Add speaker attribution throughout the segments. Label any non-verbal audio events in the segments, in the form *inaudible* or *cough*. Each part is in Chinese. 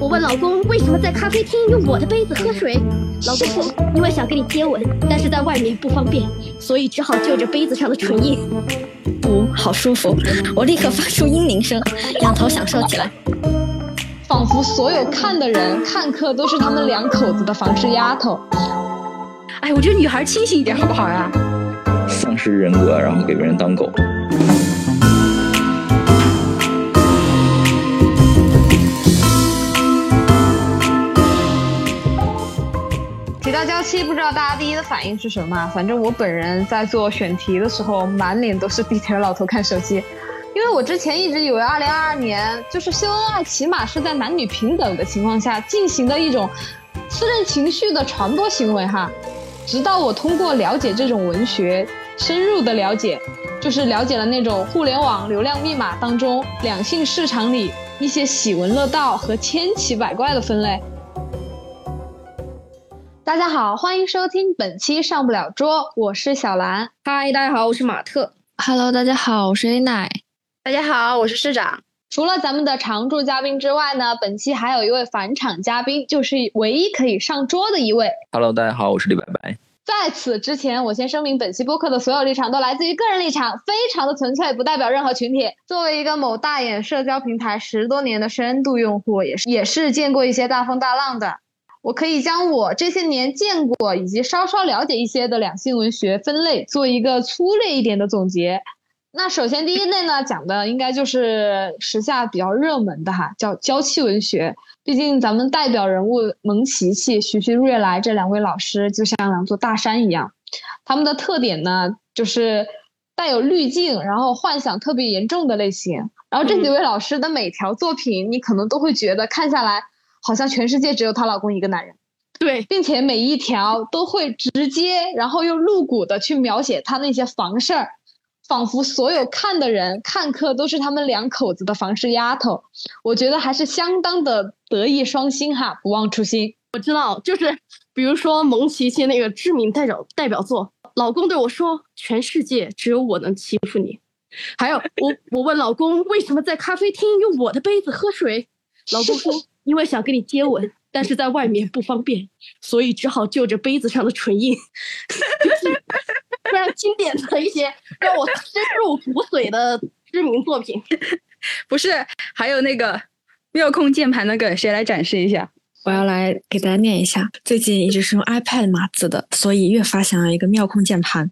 Speaker 1: 我问老公为什么在咖啡厅用我的杯子喝水，老公说因为想跟你接吻，但是在外面不方便，所以只好就着杯子上的唇印。
Speaker 2: 呜，好舒服！我立刻发出嘤咛声，仰头享受起来。
Speaker 3: 仿佛所有看的人看客都是他们两口子的房事丫头。
Speaker 4: 哎，我觉得女孩清醒一点好不好呀？
Speaker 5: 丧失人格，然后给别人当狗。
Speaker 3: 到娇妻，不知道大家第一的反应是什么？反正我本人在做选题的时候，满脸都是地铁老头看手机，因为我之前一直以为二零二二年就是秀恩爱，起码是在男女平等的情况下进行的一种私人情绪的传播行为哈。直到我通过了解这种文学，深入的了解，就是了解了那种互联网流量密码当中两性市场里一些喜闻乐道。和千奇百怪的分类。大家好，欢迎收听本期上不了桌，我是小兰。
Speaker 4: 嗨，大家好，我是马特。
Speaker 2: Hello，大家好，我是 A 奶。
Speaker 4: 大家好，我是市长。
Speaker 3: 除了咱们的常驻嘉宾之外呢，本期还有一位返场嘉宾，就是唯一可以上桌的一位。
Speaker 5: Hello，大家好，我是李白白。
Speaker 3: 在此之前，我先声明，本期播客的所有立场都来自于个人立场，非常的纯粹，不代表任何群体。作为一个某大眼社交平台十多年的深度用户，也是也是见过一些大风大浪的。我可以将我这些年见过以及稍稍了解一些的两性文学分类做一个粗略一点的总结。那首先第一类呢，讲的应该就是时下比较热门的哈，叫娇妻文学。毕竟咱们代表人物蒙奇奇、徐徐瑞来这两位老师就像两座大山一样，他们的特点呢就是带有滤镜，然后幻想特别严重的类型。然后这几位老师的每条作品，你可能都会觉得看下来。好像全世界只有她老公一个男人，
Speaker 4: 对，
Speaker 3: 并且每一条都会直接，然后又露骨的去描写她那些房事儿，仿佛所有看的人看客都是他们两口子的房事丫头。我觉得还是相当的德艺双馨哈，不忘初心。
Speaker 1: 我知道，就是比如说蒙奇奇那个知名代表代表作，老公对我说：“全世界只有我能欺负你。”还有我我问老公为什么在咖啡厅用我的杯子喝水，老公说。因为想跟你接吻，但是在外面不方便，所以只好就着杯子上的唇印，*laughs* 就是非常经典的一些让我深入骨髓的知名作品。*laughs*
Speaker 4: 不是，还有那个妙控键盘的梗，谁来展示一下？
Speaker 2: 我要来给大家念一下。最近一直是用 iPad 码字的，所以越发想要一个妙控键盘。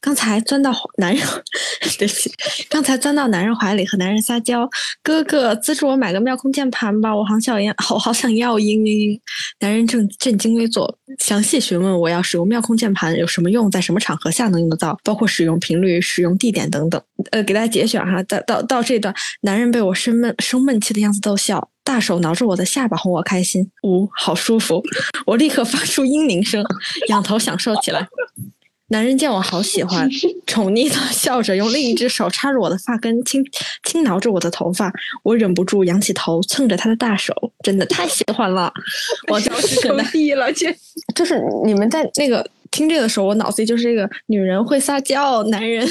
Speaker 2: 刚才钻到男人，*laughs* 对不起，刚才钻到男人怀里和男人撒娇，哥哥资助我买个妙控键盘吧，我好想要，*laughs* 好好想要，嘤嘤嘤。男人正震惊微坐，详细询问我要使用妙控键盘有什么用，在什么场合下能用得到，包括使用频率、使用地点等等。呃，给大家节选哈，到到到这段，男人被我生闷生闷气的样子逗笑。大手挠着我的下巴，哄我开心。呜，好舒服！我立刻发出嘤咛声，*laughs* 仰头享受起来。男人见我好喜欢，*laughs* 宠溺的笑着，用另一只手插入我的发根，轻轻挠着我的头发。我忍不住仰起头，蹭着他的大手，真的太喜欢了。*laughs* 我当时
Speaker 4: 手低了，去。
Speaker 2: 就是你们在那个听这个的时候，我脑子里就是这个女人会撒娇，男人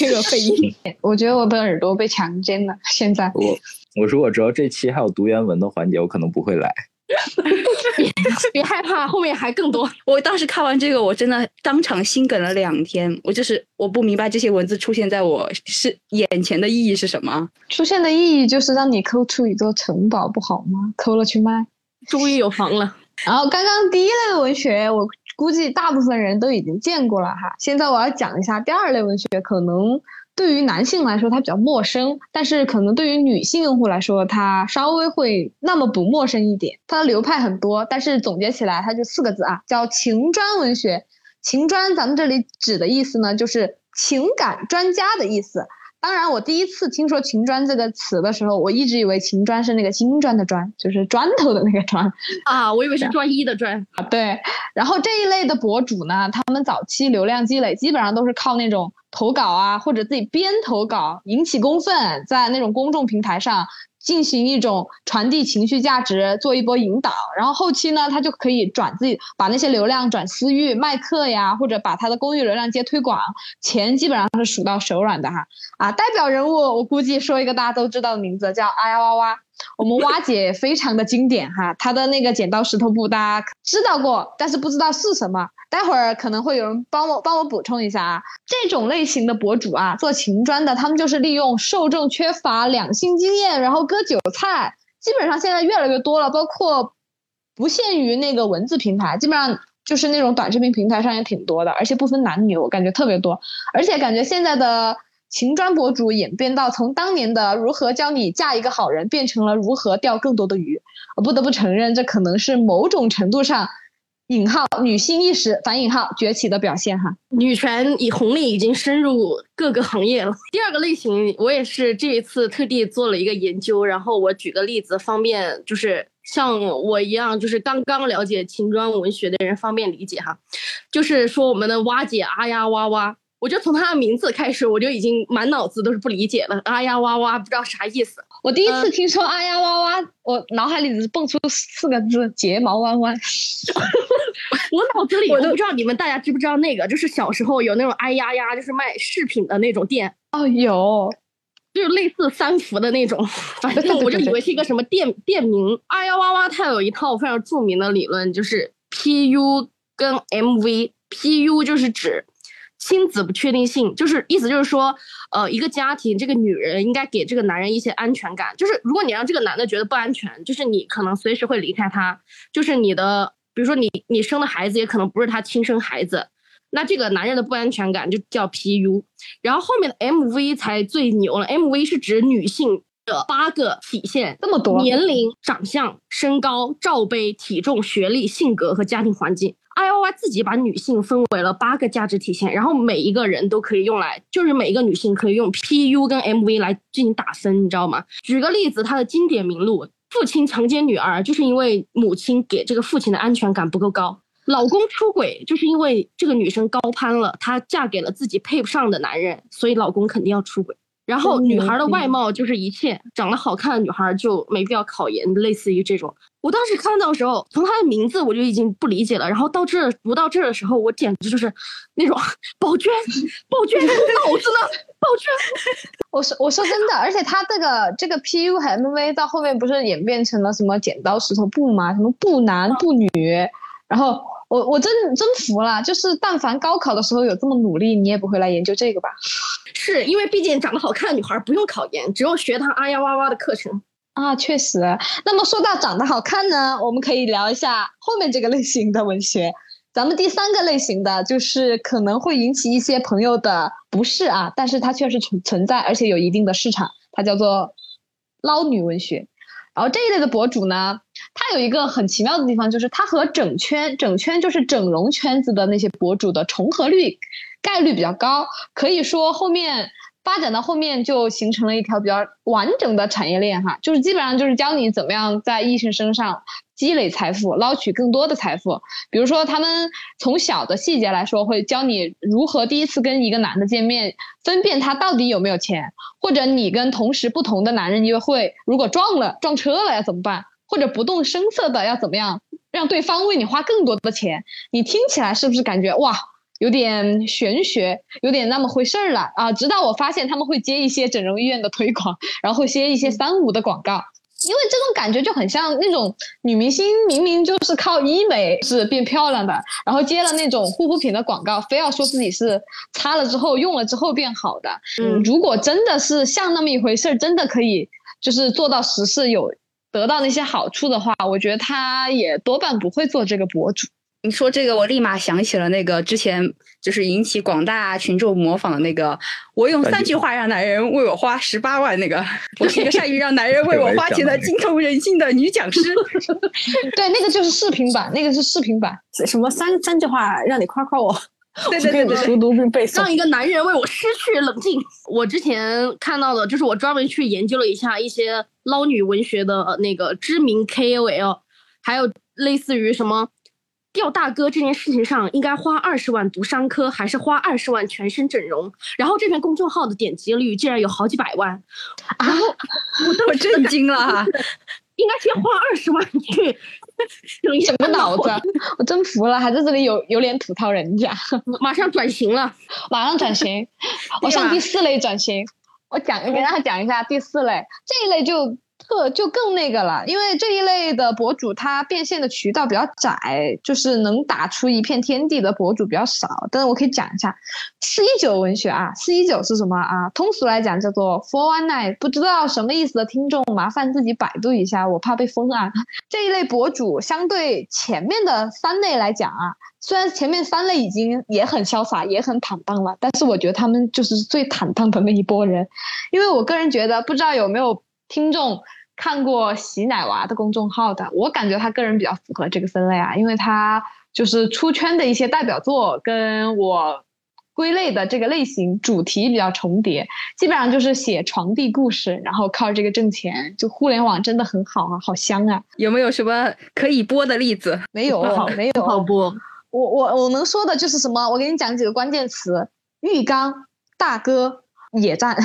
Speaker 2: 那个配音。
Speaker 3: 我觉得我的耳朵被强奸了，现在。
Speaker 5: 我我如果知道这期还有读原文的环节，我可能不会来。*laughs*
Speaker 1: 别别害怕，后面还更多。
Speaker 4: 我当时看完这个，我真的当场心梗了两天。我就是我不明白这些文字出现在我是眼前的意义是什么？
Speaker 3: 出现的意义就是让你抠出一座城堡，不好吗？抠了去卖，
Speaker 1: 终于有房了。*laughs*
Speaker 3: 然后刚刚第一类的文学，我估计大部分人都已经见过了哈。现在我要讲一下第二类文学，可能。对于男性来说，它比较陌生，但是可能对于女性用户来说，它稍微会那么不陌生一点。它的流派很多，但是总结起来，它就四个字啊，叫情专文学。情专，咱们这里指的意思呢，就是情感专家的意思。当然，我第一次听说“秦砖”这个词的时候，我一直以为秦砖是那个金砖的砖，就是砖头的那个砖。*laughs*
Speaker 1: 啊，我以为是专一的专。
Speaker 3: 啊。对，然后这一类的博主呢，他们早期流量积累基本上都是靠那种投稿啊，或者自己编投稿引起公愤，在那种公众平台上进行一种传递情绪价值，做一波引导，然后后期呢，他就可以转自己把那些流量转私域卖课呀，或者把他的公域流量接推广，钱基本上是数到手软的哈。啊，代表人物我估计说一个大家都知道的名字，叫啊呀哇哇。我们蛙姐非常的经典哈，她的那个剪刀石头布大家知道过，但是不知道是什么。待会儿可能会有人帮我帮我补充一下啊，这种类型的博主啊，做情专的，他们就是利用受众缺乏两性经验，然后割韭菜。基本上现在越来越多了，包括不限于那个文字平台，基本上就是那种短视频平台上也挺多的，而且不分男女，我感觉特别多。而且感觉现在的情砖博主演变到从当年的如何教你嫁一个好人，变成了如何钓更多的鱼。我不得不承认，这可能是某种程度上。引号女性意识反引号崛起的表现哈，
Speaker 1: 女权以红利已经深入各个行业了。第二个类型，我也是这一次特地做了一个研究，然后我举个例子，方便就是像我一样就是刚刚了解秦砖文学的人方便理解哈。就是说我们的蛙姐啊呀哇哇，我就从他的名字开始，我就已经满脑子都是不理解了，啊呀哇哇不知道啥意思。
Speaker 3: 我第一次听说啊呀哇哇，我脑海里蹦出四个字：睫毛弯弯。*laughs*
Speaker 1: 我脑子里 *laughs* 我都不知道你们大家知不知道那个，就是小时候有那种哎呀呀，就是卖饰品的那种店
Speaker 3: 哦，有，
Speaker 1: 就是类似三福的那种，反正我就以为是一个什么店店名。哎呀哇哇，它有一套非常著名的理论，就是 PU 跟 MV，PU 就是指。亲子不确定性，就是意思就是说，呃，一个家庭，这个女人应该给这个男人一些安全感。就是如果你让这个男的觉得不安全，就是你可能随时会离开他。就是你的，比如说你你生的孩子也可能不是他亲生孩子，那这个男人的不安全感就叫 PU。然后后面的 MV 才最牛了，MV 是指女性的八个体现，
Speaker 3: 这么多，
Speaker 1: 年龄、长相、身高、罩杯、体重、学历、性格和家庭环境。I O Y 自己把女性分为了八个价值体现，然后每一个人都可以用来，就是每一个女性可以用 P U 跟 M V 来进行打分，你知道吗？举个例子，他的经典名录：父亲强奸女儿，就是因为母亲给这个父亲的安全感不够高；老公出轨，就是因为这个女生高攀了，她嫁给了自己配不上的男人，所以老公肯定要出轨。然后女孩的外貌就是一切，长得好看的女孩就没必要考研，类似于这种。我当时看到的时候，从她的名字我就已经不理解了。然后到这读到这儿的时候，我简直就是那种 *laughs* 宝娟，宝娟 *laughs* 脑子呢？宝娟，*laughs*
Speaker 3: 我说我说真的，而且他这个这个 PU 和 MV 到后面不是演变成了什么剪刀石头布吗？什么布男布女，然后。我我真真服了，就是但凡高考的时候有这么努力，你也不会来研究这个吧？
Speaker 1: 是因为毕竟长得好看的女孩不用考研，只用学她啊呀哇哇的课程
Speaker 3: 啊，确实。那么说到长得好看呢，我们可以聊一下后面这个类型的文学。咱们第三个类型的就是可能会引起一些朋友的不适啊，但是它确实存存在，而且有一定的市场，它叫做捞女文学。然后这一类的博主呢？它有一个很奇妙的地方，就是它和整圈、整圈就是整容圈子的那些博主的重合率概率比较高，可以说后面发展到后面就形成了一条比较完整的产业链哈，就是基本上就是教你怎么样在异性身上积累财富，捞取更多的财富。比如说他们从小的细节来说，会教你如何第一次跟一个男的见面，分辨他到底有没有钱，或者你跟同时不同的男人约会，如果撞了撞车了要怎么办？或者不动声色的要怎么样让对方为你花更多的钱？你听起来是不是感觉哇，有点玄学，有点那么回事儿了啊？直到我发现他们会接一些整容医院的推广，然后会接一些三无的广告，因为这种感觉就很像那种女明星明明就是靠医美是变漂亮的，然后接了那种护肤品的广告，非要说自己是擦了之后用了之后变好的。嗯，如果真的是像那么一回事儿，真的可以就是做到实事有。得到那些好处的话，我觉得他也多半不会做这个博主。
Speaker 4: 你说这个，我立马想起了那个之前就是引起广大群众模仿的那个，我用三句话让男人为我花十八万那个，*laughs* 我是一个善于让男人为我 *laughs* 花钱的精通人性的女讲师。*laughs*
Speaker 3: 对，那个就是视频版，那个是视频版，
Speaker 2: 什么三三句话让你夸夸我。
Speaker 4: 对 *laughs* 对对，
Speaker 2: 熟读并背诵，
Speaker 1: 让一个男人为我失去冷静。*laughs* 我之前看到的，就是我专门去研究了一下一些捞女文学的那个知名 KOL，还有类似于什么钓大哥这件事情上，应该花二十万读商科，还是花二十万全身整容？然后这篇公众号的点击率竟然有好几百万，然后
Speaker 4: 我震惊了。*laughs*
Speaker 1: 应该先花二十万去整 *laughs*
Speaker 3: 什么脑子？*laughs* 我真服了，还在这里有有脸吐槽人家。
Speaker 1: 马上转型了，*laughs*
Speaker 3: 马上转型。我上第四类转型，我讲给大家讲一下第四类。这一类就特就更那个了，因为这一类的博主他变现的渠道比较窄，就是能打出一片天地的博主比较少。但是我可以讲一下四一九文学啊，四一九是什么啊？通俗来讲叫做 Four One Nine，不知道什么意思的听众麻烦自己百度一下，我怕被封啊。这一类博主相对前面的三类来讲啊，虽然前面三类已经也很潇洒，也很坦荡了，但是我觉得他们就是最坦荡的那一波人，因为我个人觉得，不知道有没有听众看过喜奶娃的公众号的，我感觉他个人比较符合这个分类啊，因为他就是出圈的一些代表作跟我归类的这个类型主题比较重叠，基本上就是写床地故事，然后靠这个挣钱，就互联网真的很好啊，好香啊！
Speaker 4: 有没有什么可以播的例子？
Speaker 3: 没有，没有，
Speaker 1: 好播。
Speaker 3: 我我我能说的就是什么？我给你讲几个关键词：浴缸、大哥、野战。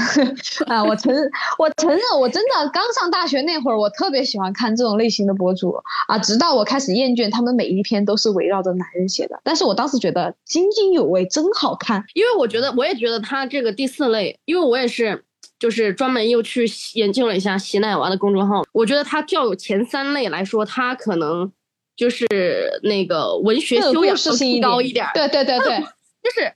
Speaker 3: 啊，我承认，我承认，我真的刚上大学那会儿，我特别喜欢看这种类型的博主啊，直到我开始厌倦他们每一篇都是围绕着男人写的。但是我当时觉得津津有味，真好看。
Speaker 1: 因为我觉得，我也觉得他这个第四类，因为我也是，就是专门又去研究了一下喜奶娃的公众号，我觉得他较有前三类来说，他可能。就是那个文学修养更高一点，
Speaker 3: 对对对对，
Speaker 1: 就是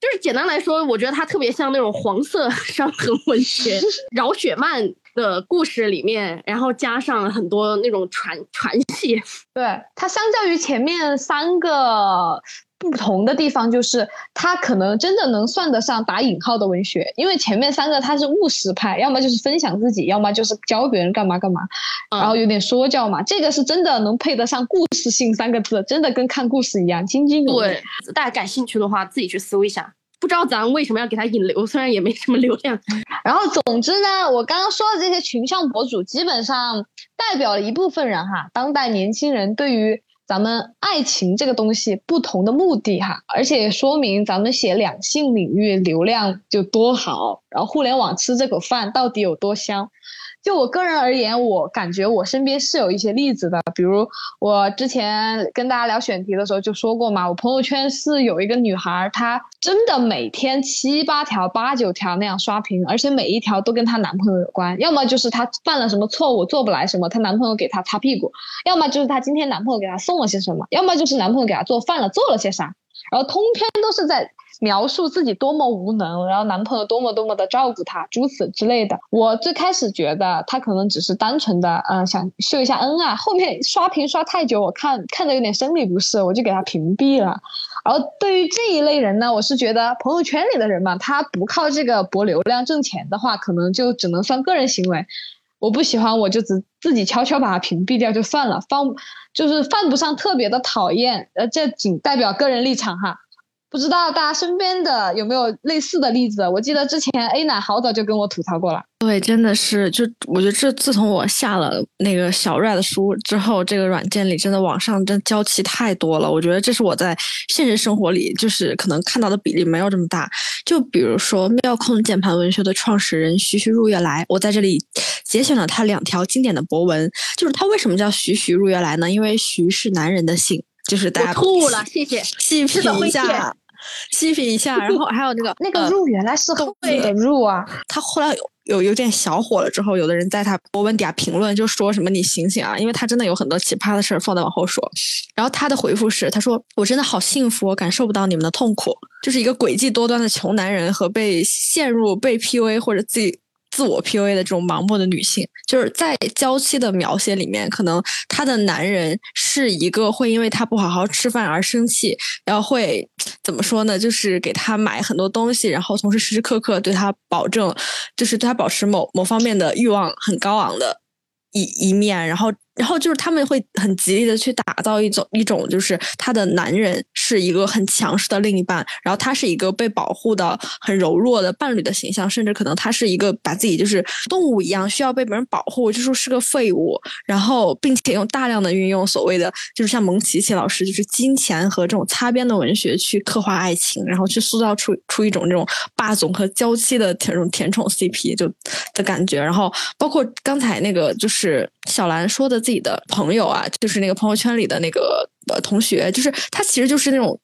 Speaker 1: 就是简单来说，我觉得它特别像那种黄色伤痕文学，*laughs* 饶雪漫的故事里面，然后加上很多那种传传戏。
Speaker 3: 对它相较于前面三个。不同的地方就是，他可能真的能算得上打引号的文学，因为前面三个他是务实派，要么就是分享自己，要么就是教别人干嘛干嘛，然后有点说教嘛。这个是真的能配得上故事性三个字，真的跟看故事一样，津津有味。
Speaker 1: 对，大家感兴趣的话自己去搜一下。不知道咱为什么要给他引流，虽然也没什么流量。
Speaker 3: 然后总之呢，我刚刚说的这些群像博主，基本上代表了一部分人哈，当代年轻人对于。咱们爱情这个东西不同的目的哈，而且说明咱们写两性领域流量就多好，然后互联网吃这口饭到底有多香。就我个人而言，我感觉我身边是有一些例子的，比如我之前跟大家聊选题的时候就说过嘛，我朋友圈是有一个女孩，她真的每天七八条、八九条那样刷屏，而且每一条都跟她男朋友有关，要么就是她犯了什么错误做不来什么，她男朋友给她擦屁股，要么就是她今天男朋友给她送了些什么，要么就是男朋友给她做饭了做了些啥，然后通篇都是在。描述自己多么无能，然后男朋友多么多么的照顾她，诸此之类的。我最开始觉得他可能只是单纯的，嗯，想秀一下恩爱。后面刷屏刷太久，我看看的有点生理不适，我就给他屏蔽了。而对于这一类人呢，我是觉得朋友圈里的人嘛，他不靠这个博流量挣钱的话，可能就只能算个人行为。我不喜欢，我就只自己悄悄把他屏蔽掉就算了，放就是犯不上特别的讨厌。呃，这仅代表个人立场哈。不知道大家身边的有没有类似的例子？我记得之前 A 奶好早就跟我吐槽过了。
Speaker 2: 对，真的是，就我觉得这自从我下了那个小 Red 书之后，这个软件里真的网上真娇妻太多了。我觉得这是我在现实生活里就是可能看到的比例没有这么大。就比如说妙控键盘文学的创始人徐徐入月来，我在这里节选了他两条经典的博文。就是他为什么叫徐徐入月来呢？因为徐是男人的姓。就是大家
Speaker 1: 吐了，谢谢，
Speaker 2: 细品一下。细品一下，然后还有那个
Speaker 3: 那个入原来是后面的入啊，
Speaker 2: 他后来有有有点小火了之后，有的人在他博文底下评论，就说什么你醒醒啊，因为他真的有很多奇葩的事儿放在往后说。然后他的回复是，他说我真的好幸福，我感受不到你们的痛苦，就是一个诡计多端的穷男人和被陷入被 PUA 或者自己。自我 PUA 的这种盲目的女性，就是在娇妻的描写里面，可能她的男人是一个会因为她不好好吃饭而生气，然后会怎么说呢？就是给她买很多东西，然后同时时时刻刻对她保证，就是对她保持某某方面的欲望很高昂的一一面，然后。然后就是他们会很极力的去打造一种一种，就是他的男人是一个很强势的另一半，然后他是一个被保护的很柔弱的伴侣的形象，甚至可能他是一个把自己就是动物一样需要被别人保护，就说是个废物，然后并且用大量的运用所谓的就是像蒙奇奇老师就是金钱和这种擦边的文学去刻画爱情，然后去塑造出出一种这种霸总和娇妻的这种甜宠 CP 就的感觉，然后包括刚才那个就是小兰说的。自己的朋友啊，就是那个朋友圈里的那个呃同学，就是她其实就是那种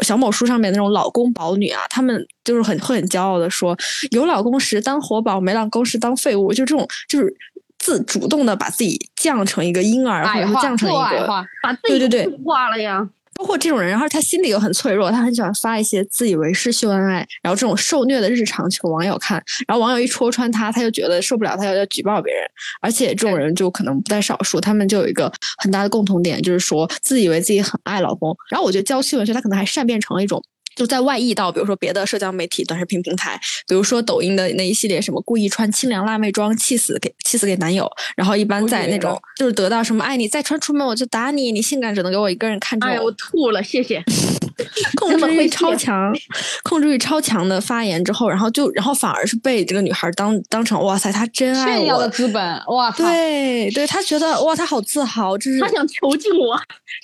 Speaker 2: 小某书上面那种老公宝女啊，他们就是很会很骄傲的说，有老公时当活宝，没老公时当废物，就这种就是自主动的把自己降成一个婴儿，或者是
Speaker 3: 矮化，自
Speaker 2: 降成一个
Speaker 1: 把自己
Speaker 2: 对对对
Speaker 1: 化了呀。
Speaker 2: 包括这种人，然后他心里又很脆弱，他很喜欢发一些自以为是秀恩爱，然后这种受虐的日常去给网友看，然后网友一戳穿他，他就觉得受不了，他要要举报别人，而且这种人就可能不在少数，他们就有一个很大的共同点，就是说自以为自己很爱老公，然后我觉得娇妻文学他可能还善变成了一种。就在外溢到，比如说别的社交媒体、短视频平台，比如说抖音的那一系列什么故意穿清凉辣妹装气死给气死给男友，然后一般在那种就是得到什么爱你再穿出门我就打你，你性感只能给我一个人看这
Speaker 1: 哎呀，
Speaker 2: 种
Speaker 1: 我吐了，谢谢。*laughs* *laughs* *laughs*
Speaker 2: 控制欲超强，控制欲超强的发言之后，然后就然后反而是被这个女孩当当成哇塞，她真爱
Speaker 3: 炫耀的，资本，哇！
Speaker 2: 对对，她觉得哇，她好自豪，就是
Speaker 1: 她想囚禁我，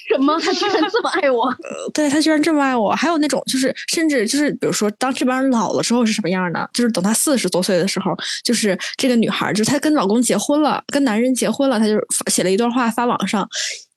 Speaker 1: 什么？她居然这么爱我？*laughs*
Speaker 2: 对她居然这么爱我，还有那种就是，甚至就是，比如说，当这帮人老了之后是什么样的？就是等她四十多岁的时候，就是这个女孩，就是她跟老公结婚了，跟男人结婚了，她就写了一段话发网上，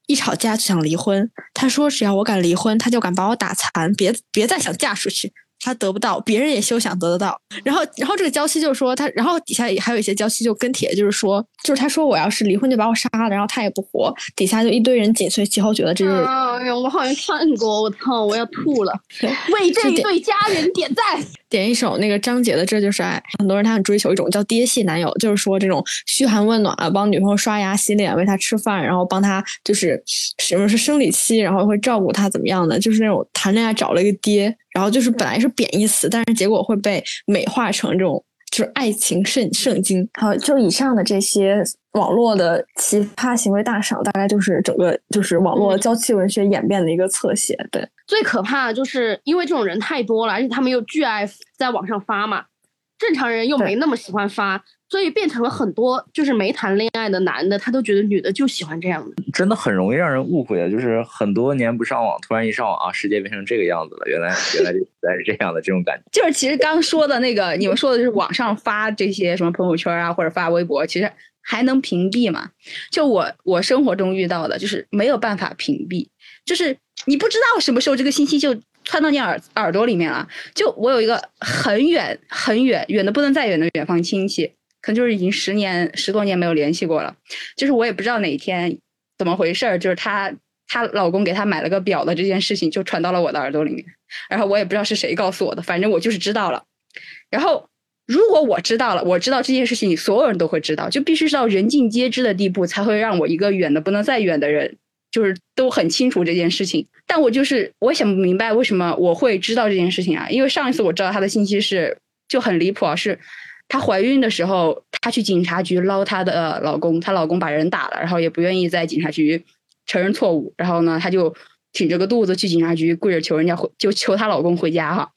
Speaker 2: 一吵架就想离婚。他说，只要我敢离婚，他就敢把我打残，别别再想嫁出去。他得不到，别人也休想得得到。然后，然后这个娇妻就说他，然后底下也还有一些娇妻就跟帖，就是说，就是他说我要是离婚就把我杀了，然后他也不活。底下就一堆人紧随其后，觉得这是
Speaker 1: 哎呀，我好像看过，我操，我要吐了。*laughs* 为这一对家人点赞。
Speaker 2: 点一首那个张杰的《这就是爱》，很多人他很追求一种叫爹系男友，就是说这种嘘寒问暖啊，帮女朋友刷牙洗脸，喂她吃饭，然后帮她就是什么是生理期，然后会照顾她怎么样的，就是那种谈恋爱找了一个爹，然后就是本来是贬义词，但是结果会被美化成这种就是爱情圣圣经。好，就以上的这些网络的奇葩行为大赏，大概就是整个就是网络娇妻文学演变的一个侧写。对，
Speaker 1: 最可怕的就是因为这种人太多了，而且他们又巨爱在网上发嘛，正常人又没那么喜欢发，所以变成了很多就是没谈恋爱的男的，他都觉得女的就喜欢这样的。
Speaker 5: 真的很容易让人误会啊，就是很多年不上网，突然一上网啊，世界变成这个样子了。原来原来原来是这样的这种感觉。*laughs*
Speaker 4: 就是其实刚说的那个，你们说的就是网上发这些什么朋友圈啊，或者发微博，其实还能屏蔽嘛？就我我生活中遇到的，就是没有办法屏蔽，就是你不知道什么时候这个信息就窜到你耳耳朵里面了。就我有一个很远很远远的不能再远的远方亲戚，可能就是已经十年十多年没有联系过了，就是我也不知道哪天怎么回事儿，就是她她老公给她买了个表的这件事情就传到了我的耳朵里面。然后我也不知道是谁告诉我的，反正我就是知道了。然后如果我知道了，我知道这件事情，所有人都会知道，就必须是到人尽皆知的地步，才会让我一个远的不能再远的人，就是都很清楚这件事情。但我就是我想不明白为什么我会知道这件事情啊？因为上一次我知道他的信息是就很离谱啊，是她怀孕的时候，她去警察局捞她的老公，她老公把人打了，然后也不愿意在警察局承认错误，然后呢，她就挺着个肚子去警察局跪着求人家回，就求她老公回家哈。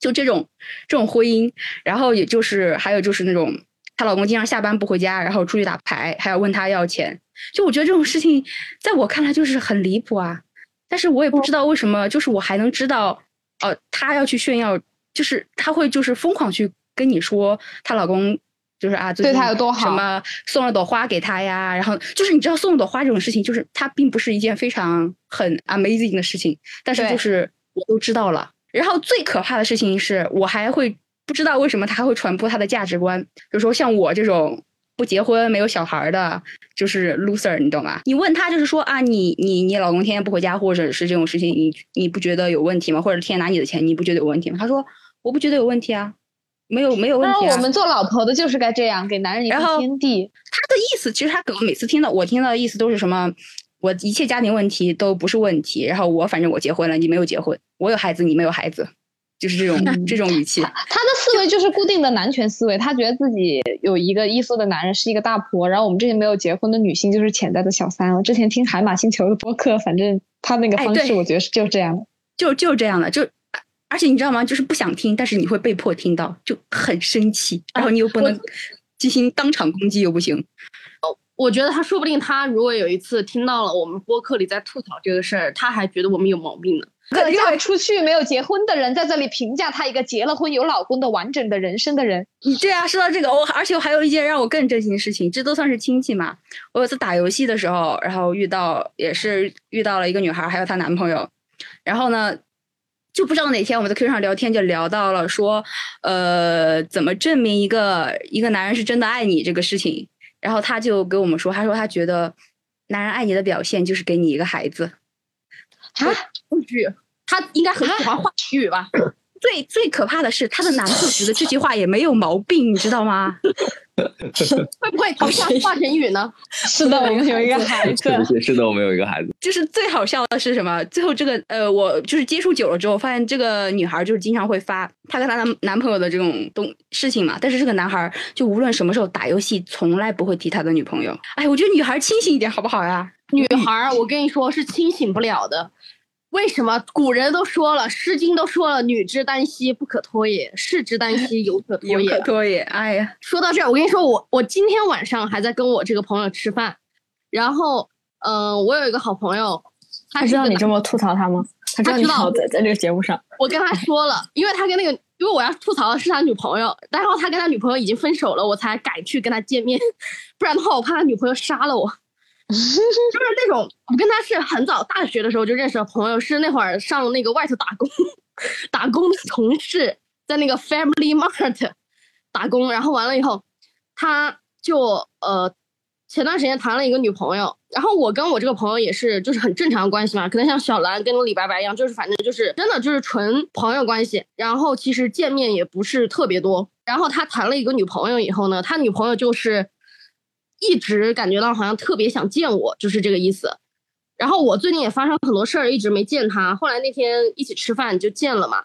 Speaker 4: 就这种这种婚姻，然后也就是还有就是那种她老公经常下班不回家，然后出去打牌，还要问她要钱。就我觉得这种事情，在我看来就是很离谱啊。但是我也不知道为什么，就是我还能知道，呃，她要去炫耀，就是她会就是疯狂去跟你说她老公。就是啊，
Speaker 3: 对她有多好
Speaker 4: 什么送了朵花给她呀？然后就是你知道送了朵花这种事情，就是它并不是一件非常很 amazing 的事情，但是就是我都知道了。然后最可怕的事情是我还会不知道为什么他还会传播他的价值观，比如说像我这种不结婚没有小孩的，就是 loser，你懂吗？你问他就是说啊，你你你老公天天不回家，或者是这种事情，你你不觉得有问题吗？或者天天拿你的钱，你不觉得有问题吗？他说我不觉得有问题啊，没有没有问题啊。
Speaker 3: 那我们做老婆的就是该这样，给男人一片天地。
Speaker 4: 他的意思，其实他可能每次听到我听到的意思都是什么？我一切家庭问题都不是问题，然后我反正我结婚了，你没有结婚，我有孩子，你没有孩子，就是这种这种语气。
Speaker 3: 他的思维就是固定的男权思维，他觉得自己有一个依附的男人是一个大婆，然后我们这些没有结婚的女性就是潜在的小三。我之前听海马星球的播客，反正他那个
Speaker 4: 哎
Speaker 3: 方式，我觉得是就是这样的。
Speaker 4: 就就是这样的，就而且你知道吗？就是不想听，但是你会被迫听到，就很生气，然后你又不能进行当场攻击，又不行。
Speaker 1: 哦我觉得他说不定他如果有一次听到了我们播客里在吐槽这个事儿，他还觉得我们有毛病呢。
Speaker 3: 一个嫁不出去没有结婚的人在这里评价他一个结了婚有老公的完整的人生的人，
Speaker 4: 你对啊，说到这个，我而且我还有一件让我更震惊的事情，这都算是亲戚嘛。我有次打游戏的时候，然后遇到也是遇到了一个女孩，还有她男朋友，然后呢，就不知道哪天我们在 Q 上聊天，就聊到了说，呃，怎么证明一个一个男人是真的爱你这个事情。然后他就跟我们说，他说他觉得男人爱你的表现就是给你一个孩子。
Speaker 1: 啊，我去，他应该很喜欢话语吧？
Speaker 4: 最最可怕的是，她的男朋友觉得这句话也没有毛病，你知道吗？*laughs*
Speaker 1: 会不会头像华晨宇呢？*laughs*
Speaker 3: 是的，我们有一个 *laughs* 孩子。
Speaker 5: 是是的，我们有一个孩子。
Speaker 4: 就是最好笑的是什么？最后这个呃，我就是接触久了之后，发现这个女孩就是经常会发她跟她男男朋友的这种东事情嘛。但是这个男孩就无论什么时候打游戏，从来不会提他的女朋友。哎，我觉得女孩清醒一点好不好呀？
Speaker 1: 女孩，我跟你说是清醒不了的。为什么古人都说了，《诗经》都说了，“女之耽兮，不可脱也；士之耽兮，犹可脱 *laughs* 也。”
Speaker 4: 可脱也。哎呀，
Speaker 1: 说到这儿，我跟你说，我我今天晚上还在跟我这个朋友吃饭，然后，嗯，我有一个好朋友，
Speaker 2: 他知道你这么吐槽他吗？他知道你在在这个节目上。
Speaker 1: 我跟他说了，因为他跟那个，因为我要吐槽的是他女朋友，然后他跟他女朋友已经分手了，我才敢去跟他见面，*laughs* 不然的话，我怕他女朋友杀了我。*laughs* 就是那种，我跟他是很早大学的时候就认识的朋友，是那会儿上那个外头打工，*laughs* 打工的同事，在那个 Family Mart 打工，然后完了以后，他就呃前段时间谈了一个女朋友，然后我跟我这个朋友也是就是很正常关系嘛，可能像小兰跟李白白一样，就是反正就是真的就是纯朋友关系，然后其实见面也不是特别多，然后他谈了一个女朋友以后呢，他女朋友就是。一直感觉到好像特别想见我，就是这个意思。然后我最近也发生很多事儿，一直没见他。后来那天一起吃饭就见了嘛。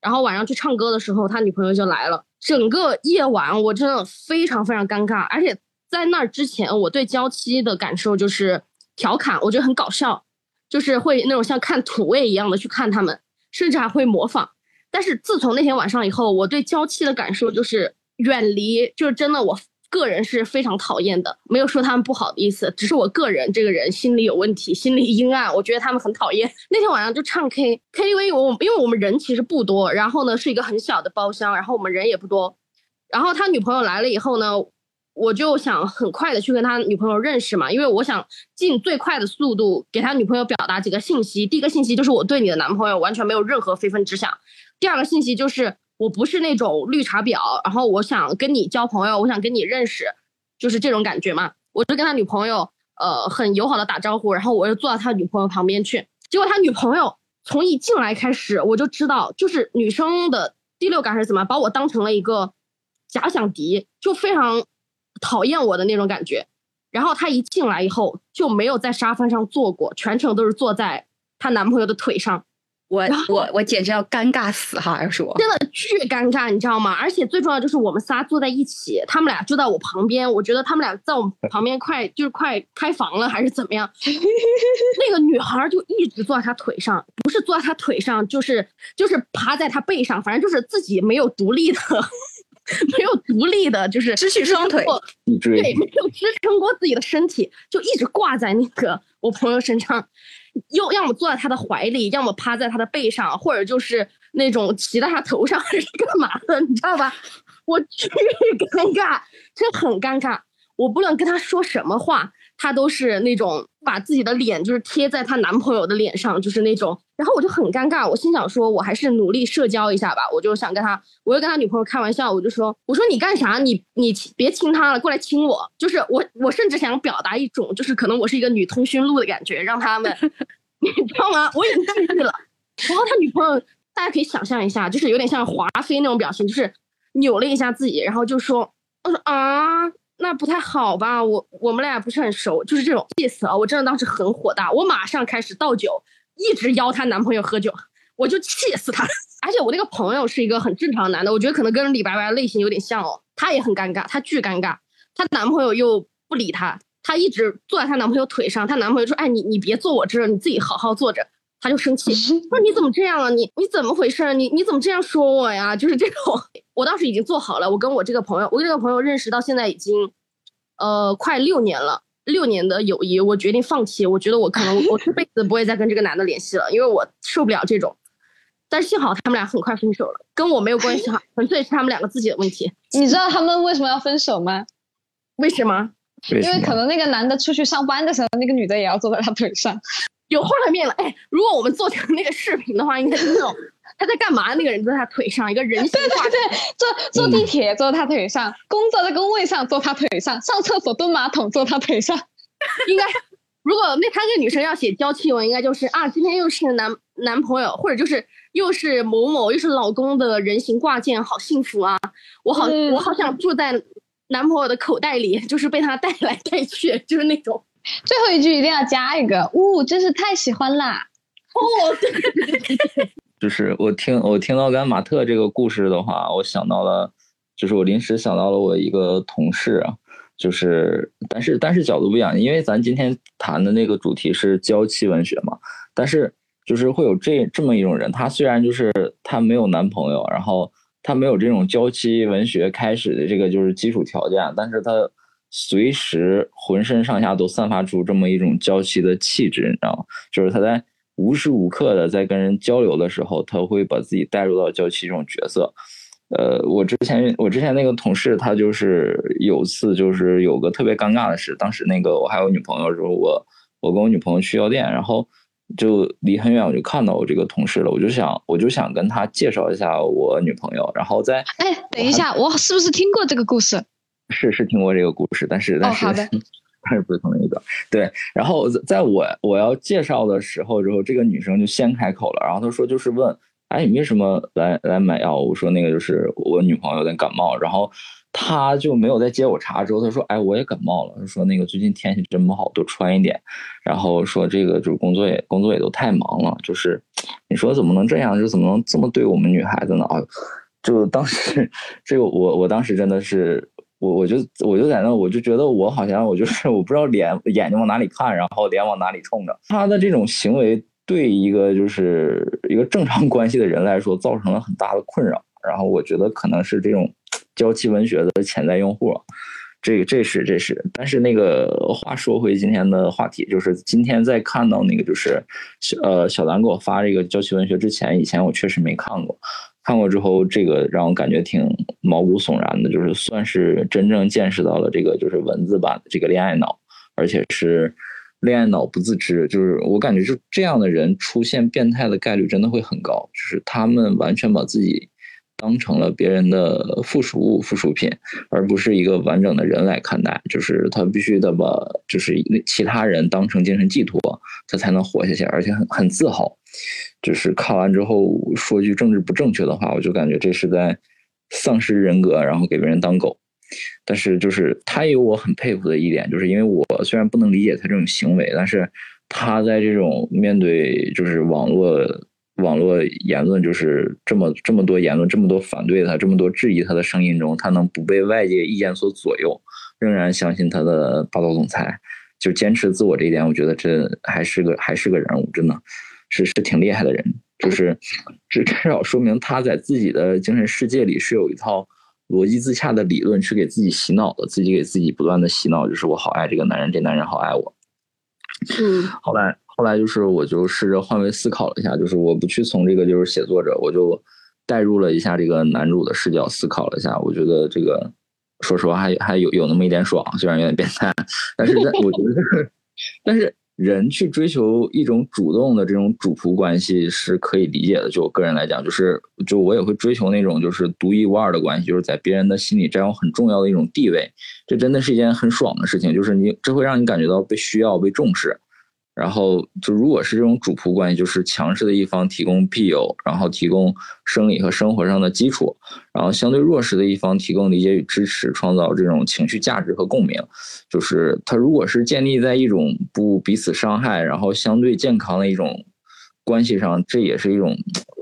Speaker 1: 然后晚上去唱歌的时候，他女朋友就来了。整个夜晚我真的非常非常尴尬。而且在那之前，我对娇妻的感受就是调侃，我觉得很搞笑，就是会那种像看土味一样的去看他们，甚至还会模仿。但是自从那天晚上以后，我对娇妻的感受就是远离，就是真的我。个人是非常讨厌的，没有说他们不好的意思，只是我个人这个人心里有问题，心里阴暗，我觉得他们很讨厌。*laughs* 那天晚上就唱 K K T V，我因为我们人其实不多，然后呢是一个很小的包厢，然后我们人也不多，然后他女朋友来了以后呢，我就想很快的去跟他女朋友认识嘛，因为我想尽最快的速度给他女朋友表达几个信息。第一个信息就是我对你的男朋友完全没有任何非分之想，第二个信息就是。我不是那种绿茶婊，然后我想跟你交朋友，我想跟你认识，就是这种感觉嘛。我就跟他女朋友，呃，很友好的打招呼，然后我又坐到他女朋友旁边去。结果他女朋友从一进来开始，我就知道，就是女生的第六感是怎么，把我当成了一个假想敌，就非常讨厌我的那种感觉。然后她一进来以后就没有在沙发上坐过，全程都是坐在她男朋友的腿上。
Speaker 4: 我我我简直要尴尬死哈！要是我
Speaker 1: 真的巨尴尬，你知道吗？而且最重要就是我们仨坐在一起，他们俩就在我旁边，我觉得他们俩在我们旁边快就是快开房了还是怎么样？*laughs* 那个女孩就一直坐在他腿上，不是坐在他腿上，就是就是趴在他背上，反正就是自己没有独立的，*laughs* 没有独立的，就是
Speaker 4: 失去双腿，
Speaker 1: 对，没有支撑过自己的身体，就一直挂在那个我朋友身上。又要么坐在他的怀里，要么趴在他的背上，或者就是那种骑在他头上还是干嘛的，你知道吧？我巨尴尬，真很尴尬。我不论跟他说什么话，他都是那种把自己的脸就是贴在她男朋友的脸上，就是那种。然后我就很尴尬，我心想说，我还是努力社交一下吧。我就想跟他，我又跟他女朋友开玩笑，我就说，我说你干啥？你你别亲他了，过来亲我。就是我我甚至想表达一种，就是可能我是一个女通讯录的感觉，让他们，*laughs* 你知道吗？我已经去了。然后他女朋友，大家可以想象一下，就是有点像华妃那种表情，就是扭了一下自己，然后就说，我说啊，那不太好吧？我我们俩不是很熟，就是这种意思啊。我真的当时很火大，我马上开始倒酒。一直邀她男朋友喝酒，我就气死她。*laughs* 而且我那个朋友是一个很正常的男的，我觉得可能跟李白白类型有点像哦。他也很尴尬，他巨尴尬，她男朋友又不理她，她一直坐在她男朋友腿上。她男朋友说：“哎，你你别坐我这儿，你自己好好坐着。”她就生气，*laughs* 说：“你怎么这样啊？你你怎么回事？你你怎么这样说我呀？”就是这种。我当时已经做好了，我跟我这个朋友，我跟这个朋友认识到现在已经，呃，快六年了。六年的友谊，我决定放弃。我觉得我可能我这辈子不会再跟这个男的联系了，因为我受不了这种。但幸好他们俩很快分手了，跟我没有关系哈，纯粹是他们两个自己的问题。*laughs*
Speaker 3: 你知道他们为什么要分手吗？
Speaker 1: 为什么？
Speaker 5: 因
Speaker 3: 为可能那个男的出去上班的时候，那个女的也要坐在他腿上。
Speaker 1: 有画面了。哎，如果我们做成那个视频的话，应该是那种他在干嘛？那个人坐在他腿上，一个人形
Speaker 3: 对对对，坐坐地铁坐他腿上，工作在工位上坐他腿上，上厕所蹲马桶坐他腿上。*laughs*
Speaker 1: 应该，如果那他这个女生要写娇妻文，应该就是啊，今天又是男男朋友，或者就是又是某某，又是老公的人形挂件，好幸福啊！我好、
Speaker 3: 嗯
Speaker 1: 我好想住在男朋友的口袋里，就是被他带来带去，就是那种。
Speaker 3: 最后一句一定要加一个，呜、真是太喜欢啦！
Speaker 1: 哦，对，
Speaker 5: 就是我听我听到甘马特这个故事的话，我想到了，就是我临时想到了我一个同事啊，就是但是但是角度不一样，因为咱今天谈的那个主题是娇妻文学嘛，但是就是会有这这么一种人，他虽然就是他没有男朋友，然后他没有这种娇妻文学开始的这个就是基础条件，但是他随时浑身上下都散发出这么一种娇妻的气质，你知道吗？就是他在无时无刻的在跟人交流的时候，他会把自己带入到娇妻这种角色。呃，我之前我之前那个同事，他就是有次就是有个特别尴尬的事，当时那个我还有女朋友的时候，我我跟我女朋友去药店，然后就离很远我就看到我这个同事了，我就想我就想跟他介绍一下我女朋友，然后在
Speaker 3: 哎，等一下，我是不是听过这个故事？
Speaker 5: 是是听过这个故事，但是但是、
Speaker 3: 好 *laughs* 的
Speaker 5: 但是不是同一个。对，然后在在我我要介绍的时候之后，这个女生就先开口了，然后她说就是问，哎，你为什么来来买药？我说那个就是我女朋友有点感冒，然后她就没有再接我茬，之后她说，哎，我也感冒了，她说那个最近天气真不好，多穿一点，然后说这个就是工作也工作也都太忙了，就是你说怎么能这样，就怎么能这么对我们女孩子呢？啊，就当时 *laughs* 这个我我当时真的是。我我就我就在那，我就觉得我好像我就是我不知道脸眼睛往哪里看，然后脸往哪里冲着。他的这种行为对一个就是一个正常关系的人来说，造成了很大的困扰。然后我觉得可能是这种娇妻文学的潜在用户，这个这是这是。但是那个话说回今天的话题，就是今天在看到那个就是小呃小兰给我发这个娇妻文学之前，以前我确实没看过。看过之后，这个让我感觉挺毛骨悚然的，就是算是真正见识到了这个就是文字版的这个恋爱脑，而且是恋爱脑不自知。就是我感觉就这样的人出现变态的概率真的会很高，就是他们完全把自己当成了别人的附属物、附属品，而不是一个完整的人来看待。就是他必须得把就是其他人当成精神寄托，他才能活下去，而且很很自豪。就是看完之后说句政治不正确的话，我就感觉这是在丧失人格，然后给别人当狗。但是就是他也有我很佩服的一点，就是因为我虽然不能理解他这种行为，但是他在这种面对就是网络网络言论，就是这么这么多言论，这么多反对他，这么多质疑他的声音中，他能不被外界意见所左右，仍然相信他的霸道总裁，就坚持自我这一点，我觉得这还是个还是个人物，真的。是是挺厉害的人，就是至至少说明他在自己的精神世界里是有一套逻辑自洽的理论去给自己洗脑的，自己给自己不断的洗脑，就是我好爱这个男人，这男人好爱我。
Speaker 1: 嗯，*laughs*
Speaker 5: 后来后来就是我就试着换位思考了一下，就是我不去从这个就是写作者，我就带入了一下这个男主的视角思考了一下，我觉得这个说实话还还有有那么一点爽，虽然有点变态，但是在我觉得，*laughs* 但是。人去追求一种主动的这种主仆关系是可以理解的，就我个人来讲，就是就我也会追求那种就是独一无二的关系，就是在别人的心里占有很重要的一种地位，这真的是一件很爽的事情，就是你这会让你感觉到被需要、被重视。然后就如果是这种主仆关系，就是强势的一方提供庇佑，然后提供生理和生活上的基础，然后相对弱势的一方提供理解与支持，创造这种情绪价值和共鸣。就是他如果是建立在一种不彼此伤害，然后相对健康的一种关系上，这也是一种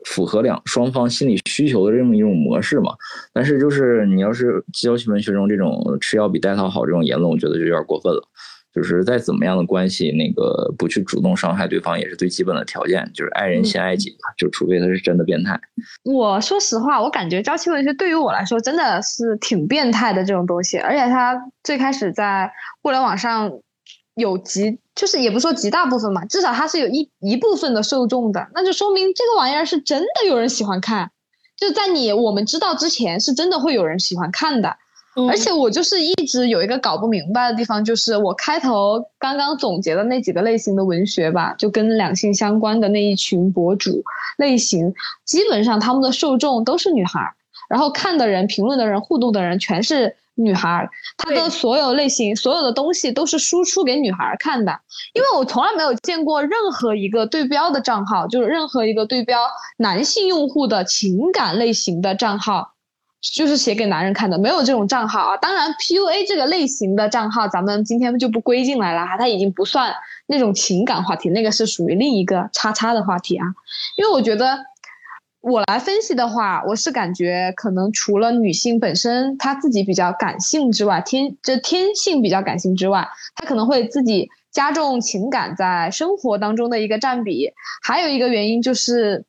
Speaker 5: 符合两双方心理需求的这么一种模式嘛。但是就是你要是娇妻文学中这种吃药比戴套好这种言论，我觉得就有点过分了。就是再怎么样的关系，那个不去主动伤害对方也是最基本的条件。就是爱人先爱己，就除非他是真的变态。
Speaker 3: 我说实话，我感觉娇妻文学对于我来说真的是挺变态的这种东西，而且它最开始在互联网上有极，就是也不说极大部分嘛，至少它是有一一部分的受众的，那就说明这个玩意儿是真的有人喜欢看。就在你我们知道之前，是真的会有人喜欢看的。而且我就是一直有一个搞不明白的地方，就是我开头刚刚总结的那几个类型的文学吧，就跟两性相关的那一群博主类型，基本上他们的受众都是女孩，然后看的人、评论的人、互动的人全是女孩，他的所有类型、所有的东西都是输出给女孩看的。因为我从来没有见过任何一个对标的账号，就是任何一个对标男性用户的情感类型的账号。就是写给男人看的，没有这种账号啊。当然，PUA 这个类型的账号，咱们今天就不归进来了哈，它已经不算那种情感话题，那个是属于另一个叉叉的话题啊。因为我觉得，我来分析的话，我是感觉可能除了女性本身她自己比较感性之外，天这天性比较感性之外，她可能会自己加重情感在生活当中的一个占比，还有一个原因就是。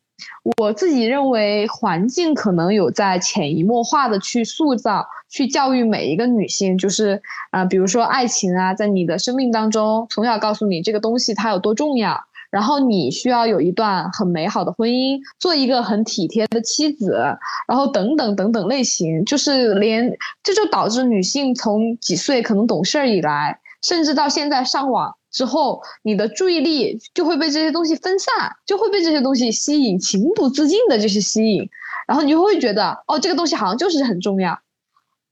Speaker 3: 我自己认为，环境可能有在潜移默化的去塑造、去教育每一个女性，就是啊，比如说爱情啊，在你的生命当中，从小告诉你这个东西它有多重要，然后你需要有一段很美好的婚姻，做一个很体贴的妻子，然后等等等等类型，就是连这就导致女性从几岁可能懂事儿以来，甚至到现在上网。之后，你的注意力就会被这些东西分散，就会被这些东西吸引，情不自禁的就是吸引，然后你就会觉得，哦，这个东西好像就是很重要。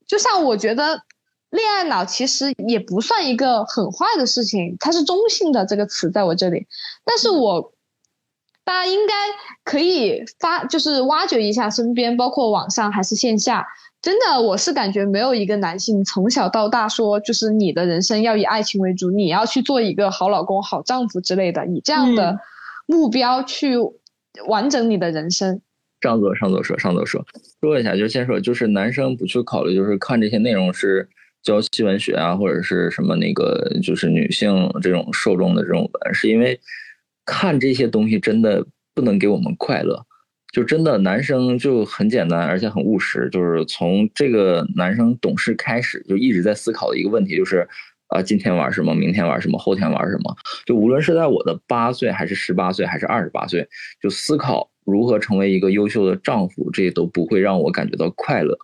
Speaker 3: 就像我觉得，恋爱脑其实也不算一个很坏的事情，它是中性的这个词在我这里，但是我，大家应该可以发，就是挖掘一下身边，包括网上还是线下。真的，我是感觉没有一个男性从小到大说，就是你的人生要以爱情为主，你要去做一个好老公、好丈夫之类的，以这样的目标去完整你的人生。
Speaker 5: 上座上座说上座说说一下，就先说，就是男生不去考虑，就是看这些内容是教西文学啊，或者是什么那个，就是女性这种受众的这种文，是因为看这些东西真的不能给我们快乐。就真的男生就很简单，而且很务实。就是从这个男生懂事开始，就一直在思考的一个问题，就是啊，今天玩什么，明天玩什么，后天玩什么。就无论是在我的八岁，还是十八岁，还是二十八岁，就思考如何成为一个优秀的丈夫，这都不会让我感觉到快乐。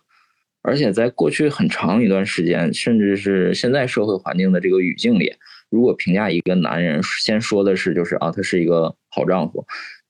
Speaker 5: 而且在过去很长一段时间，甚至是现在社会环境的这个语境里，如果评价一个男人，先说的是就是啊，他是一个好丈夫。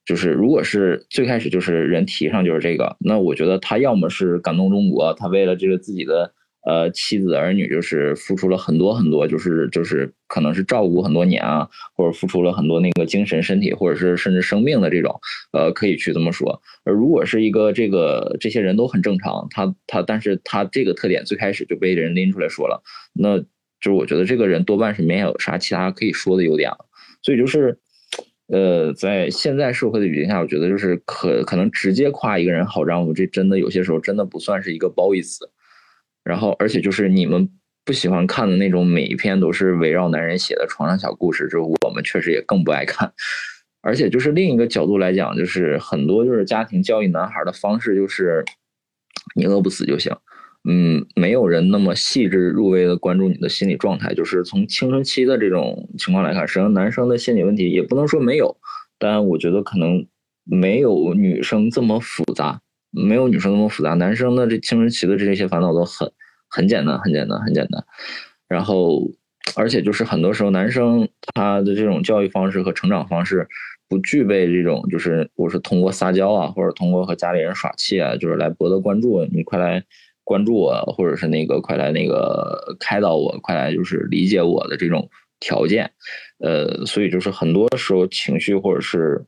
Speaker 5: 就是，如果是最开始就是人提上就是这个，那我觉得他要么是感动中国，他为了这个自己的呃妻子儿女，就是付出了很多很多，就是就是可能是照顾很多年啊，或者付出了很多那个精神、身体，或者是甚至生命的这种，呃，可以去这么说。而如果是一个这个这些人都很正常，他他，但是他这个特点最开始就被人拎出来说了，那就是我觉得这个人多半是没有啥其他可以说的优点了，所以就是。呃，在现在社会的语境下，我觉得就是可可能直接夸一个人好丈夫，这真的有些时候真的不算是一个褒义词。然后，而且就是你们不喜欢看的那种每一篇都是围绕男人写的床上小故事，就我们确实也更不爱看。而且就是另一个角度来讲，就是很多就是家庭教育男孩的方式，就是你饿不死就行。嗯，没有人那么细致入微的关注你的心理状态。就是从青春期的这种情况来看，实际上男生的心理问题也不能说没有，但我觉得可能没有女生这么复杂，没有女生那么复杂。男生的这青春期的这些烦恼都很很简单，很简单，很简单。然后，而且就是很多时候男生他的这种教育方式和成长方式不具备这种，就是我是通过撒娇啊，或者通过和家里人耍气啊，就是来博得关注，你快来。关注我，或者是那个快来那个开导我，快来就是理解我的这种条件，呃，所以就是很多时候情绪或者是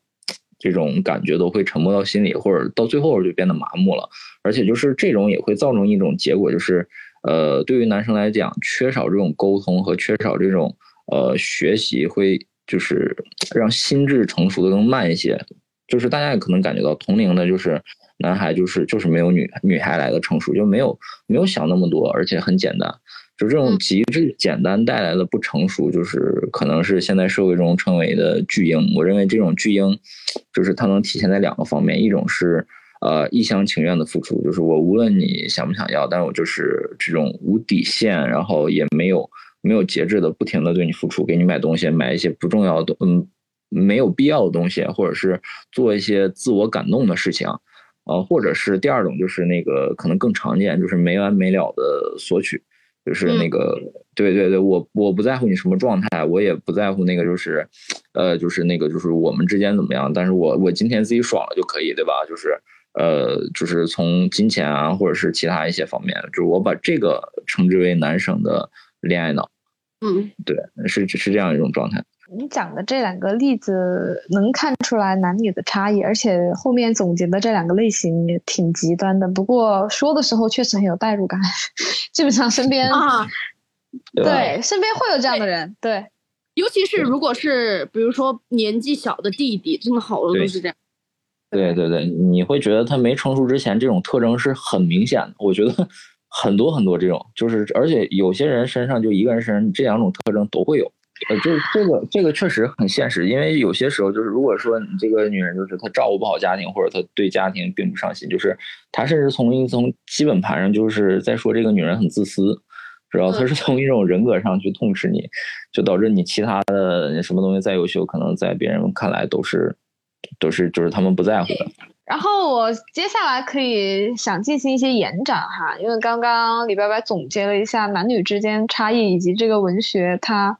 Speaker 5: 这种感觉都会沉默到心里，或者到最后就变得麻木了。而且就是这种也会造成一种结果，就是呃，对于男生来讲，缺少这种沟通和缺少这种呃学习，会就是让心智成熟的更慢一些。就是大家也可能感觉到同龄的，就是。男孩就是就是没有女女孩来的成熟，就没有没有想那么多，而且很简单，就这种极致简单带来的不成熟，就是可能是现在社会中称为的巨婴。我认为这种巨婴，就是它能体现在两个方面，一种是呃一厢情愿的付出，就是我无论你想不想要，但我就是这种无底线，然后也没有没有节制的不停的对你付出，给你买东西，买一些不重要的嗯没有必要的东西，或者是做一些自我感动的事情。呃，或者是第二种就是那个可能更常见，就是没完没了的索取，就是那个，对对对，我我不在乎你什么状态，我也不在乎那个就是，呃，就是那个就是我们之间怎么样，但是我我今天自己爽了就可以，对吧？就是。呃，就是从金钱啊，或者是其他一些方面，就是我把这个称之为男生的恋爱脑。
Speaker 1: 嗯，
Speaker 5: 对，是是这样一种状态。
Speaker 3: 你讲的这两个例子能看出来男女的差异，而且后面总结的这两个类型也挺极端的。不过说的时候确实很有代入感，基本上身边
Speaker 1: 啊，
Speaker 3: 对，身边会有这样的人，对，
Speaker 1: 尤其是如果是比如说年纪小的弟弟，真的好多都是这样。
Speaker 5: 对对对，你会觉得他没成熟之前，这种特征是很明显的。我觉得很多很多这种，就是而且有些人身上就一个人身上这两种特征都会有。呃，就这个这个确实很现实，因为有些时候就是如果说你这个女人就是她照顾不好家庭，或者她对家庭并不上心，就是她甚至从一从基本盘上就是在说这个女人很自私，知道？她是从一种人格上去痛斥你，就导致你其他的什么东西再优秀，可能在别人看来都是。都是就是他们不在乎的。
Speaker 3: 然后我接下来可以想进行一些延展哈，因为刚刚李白白总结了一下男女之间差异以及这个文学它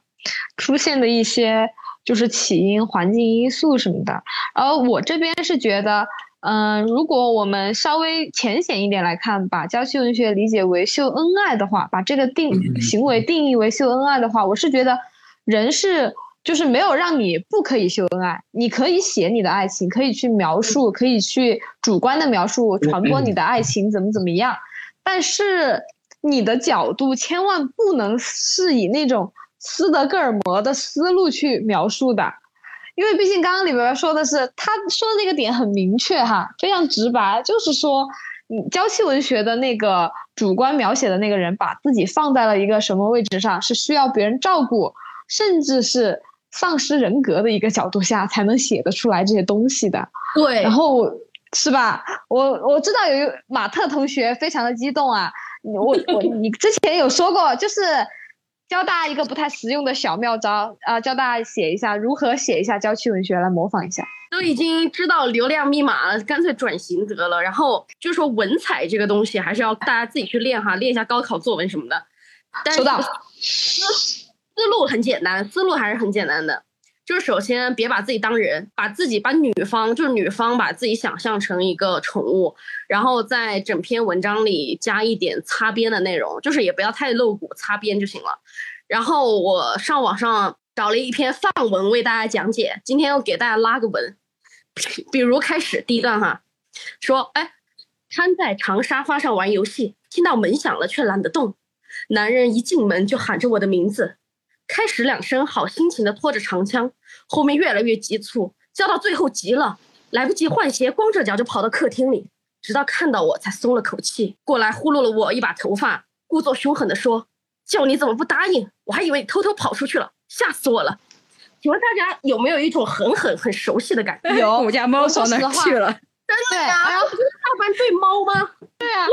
Speaker 3: 出现的一些就是起因、环境因素什么的。而我这边是觉得，嗯，如果我们稍微浅显一点来看，把娇妻文学理解为秀恩爱的话，把这个定行为定义为秀恩爱的话，我是觉得人是。就是没有让你不可以秀恩爱，你可以写你的爱情，可以去描述，可以去主观的描述传播你的爱情怎么怎么样，但是你的角度千万不能是以那种斯德哥尔摩的思路去描述的，因为毕竟刚刚李白白说的是，他说的那个点很明确哈，非常直白，就是说你娇妻文学的那个主观描写的那个人，把自己放在了一个什么位置上，是需要别人照顾，甚至是。丧失人格的一个角度下才能写得出来这些东西的，
Speaker 1: 对，
Speaker 3: 然后是吧？我我知道有一马特同学非常的激动啊，我我你之前有说过，就是教大家一个不太实用的小妙招啊，教大家写一下如何写一下郊区文学来模仿一下。
Speaker 1: 都已经知道流量密码了，干脆转型得了。然后就说文采这个东西还是要大家自己去练哈，练一下高考作文什么的。
Speaker 3: 收到。
Speaker 1: 思路很简单，思路还是很简单的，就是首先别把自己当人，把自己把女方就是女方把自己想象成一个宠物，然后在整篇文章里加一点擦边的内容，就是也不要太露骨，擦边就行了。然后我上网上找了一篇范文为大家讲解，今天又给大家拉个文，比如开始第一段哈，说哎，瘫在长沙发上玩游戏，听到门响了却懒得动，男人一进门就喊着我的名字。开始两声好心情的拖着长枪，后面越来越急促，叫到最后急了，来不及换鞋，光着脚就跑到客厅里，直到看到我才松了口气，过来呼噜了我一把头发，故作凶狠的说：“叫你怎么不答应？我还以为你偷偷跑出去了，吓死我了。”请问大家有没有一种很很很熟悉的感觉？
Speaker 3: 有，
Speaker 4: 我家猫上哪去了？
Speaker 1: 真的呀？不是上班对猫吗？
Speaker 3: 对啊。我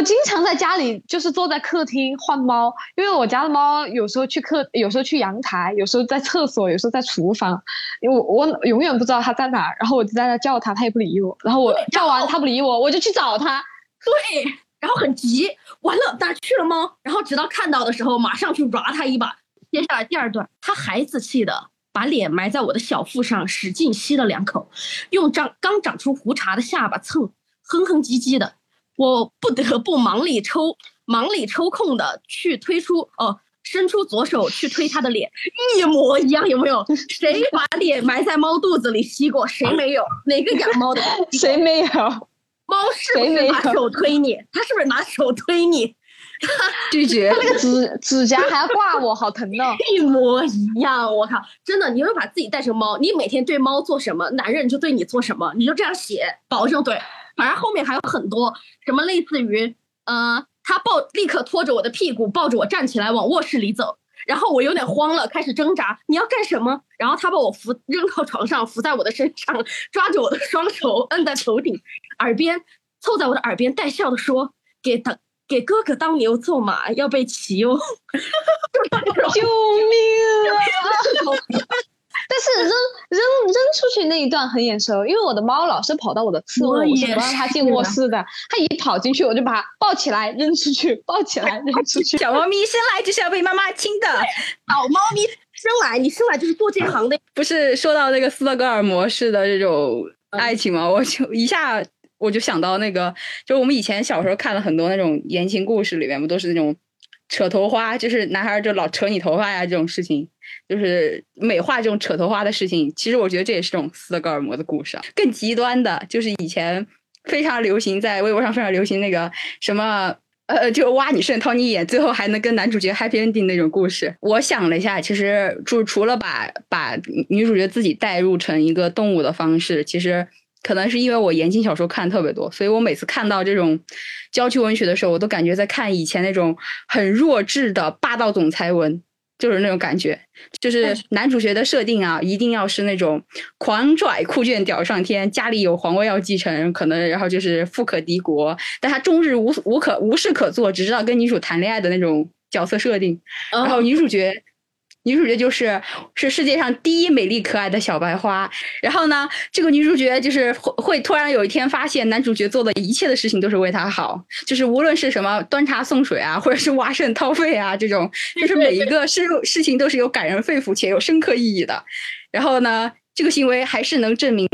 Speaker 3: 经常在家里，就是坐在客厅换猫，因为我家的猫有时候去客，有时候去阳台，有时候在厕所，有时候在厨房，因为我我永远不知道它在哪儿，然后我就在那叫它，它也不理我，然后我叫完它不理我，我就去找它，
Speaker 1: 对，然后很急，完了哪去了猫？然后直到看到的时候，马上去抓它一把。接下来第二段，它孩子气的把脸埋在我的小腹上，使劲吸了两口，用长刚长出胡茬的下巴蹭，哼哼唧唧的。我不得不忙里抽忙里抽空的去推出哦，伸出左手去推他的脸，一模一样，有没有？谁把脸埋在猫肚子里吸过？谁没有？哪个养猫的？
Speaker 3: 谁没有？*laughs*
Speaker 1: 猫是不是拿手推你？它是不是拿手推你？*laughs*
Speaker 4: 拒绝。
Speaker 3: 他那个指指甲还要挂我，好疼哦！*laughs*
Speaker 1: 一模一样，我靠！真的，你会把自己带成猫？你每天对猫做什么，男人就对你做什么，你就这样写，保证对。反正后面还有很多，什么类似于，呃，他抱立刻拖着我的屁股，抱着我站起来往卧室里走，然后我有点慌了，开始挣扎，你要干什么？然后他把我扶扔到床上，扶在我的身上，抓着我的双手摁在头顶，耳边凑在我的耳边带笑的说：“给当给哥哥当牛做马，要被骑哦。*laughs* ”
Speaker 3: 救命啊！*laughs* 但是扔扔扔出去那一段很眼熟，因为我的猫老是跑到我的次卧，我是不让它进卧室的。它一跑进去，我就把它抱起来扔出去，抱起来扔出去。
Speaker 4: 小猫咪生来就是要被妈妈亲的，
Speaker 1: 老猫咪生来你生来就是做这行的。
Speaker 4: 不是说到那个斯德哥尔摩式的这种爱情吗？我就一下我就想到那个，就我们以前小时候看了很多那种言情故事，里面不都是那种扯头花，就是男孩就老扯你头发呀这种事情。就是美化这种扯头花的事情，其实我觉得这也是种斯德哥尔摩的故事啊。更极端的就是以前非常流行，在微博上非常流行那个什么呃，就挖你肾掏你眼，最后还能跟男主角 happy ending 那种故事。我想了一下，其实就除了把把女主角自己代入成一个动物的方式，其实可能是因为我言情小说看特别多，所以我每次看到这种娇妻文学的时候，我都感觉在看以前那种很弱智的霸道总裁文。就是那种感觉，就是男主角的设定啊，一定要是那种狂拽酷炫屌上天，家里有皇位要继承，可能然后就是富可敌国，但他终日无无可无事可做，只知道跟女主谈恋爱的那种角色设定，然后女主角。女主角就是是世界上第一美丽可爱的小白花，然后呢，这个女主角就是会会突然有一天发现男主角做的一切的事情都是为她好，就是无论是什么端茶送水啊，或者是挖肾掏肺啊这种，就是每一个事事情都是有感人肺腑且有深刻意义的。然后呢，这个行为还是能证明。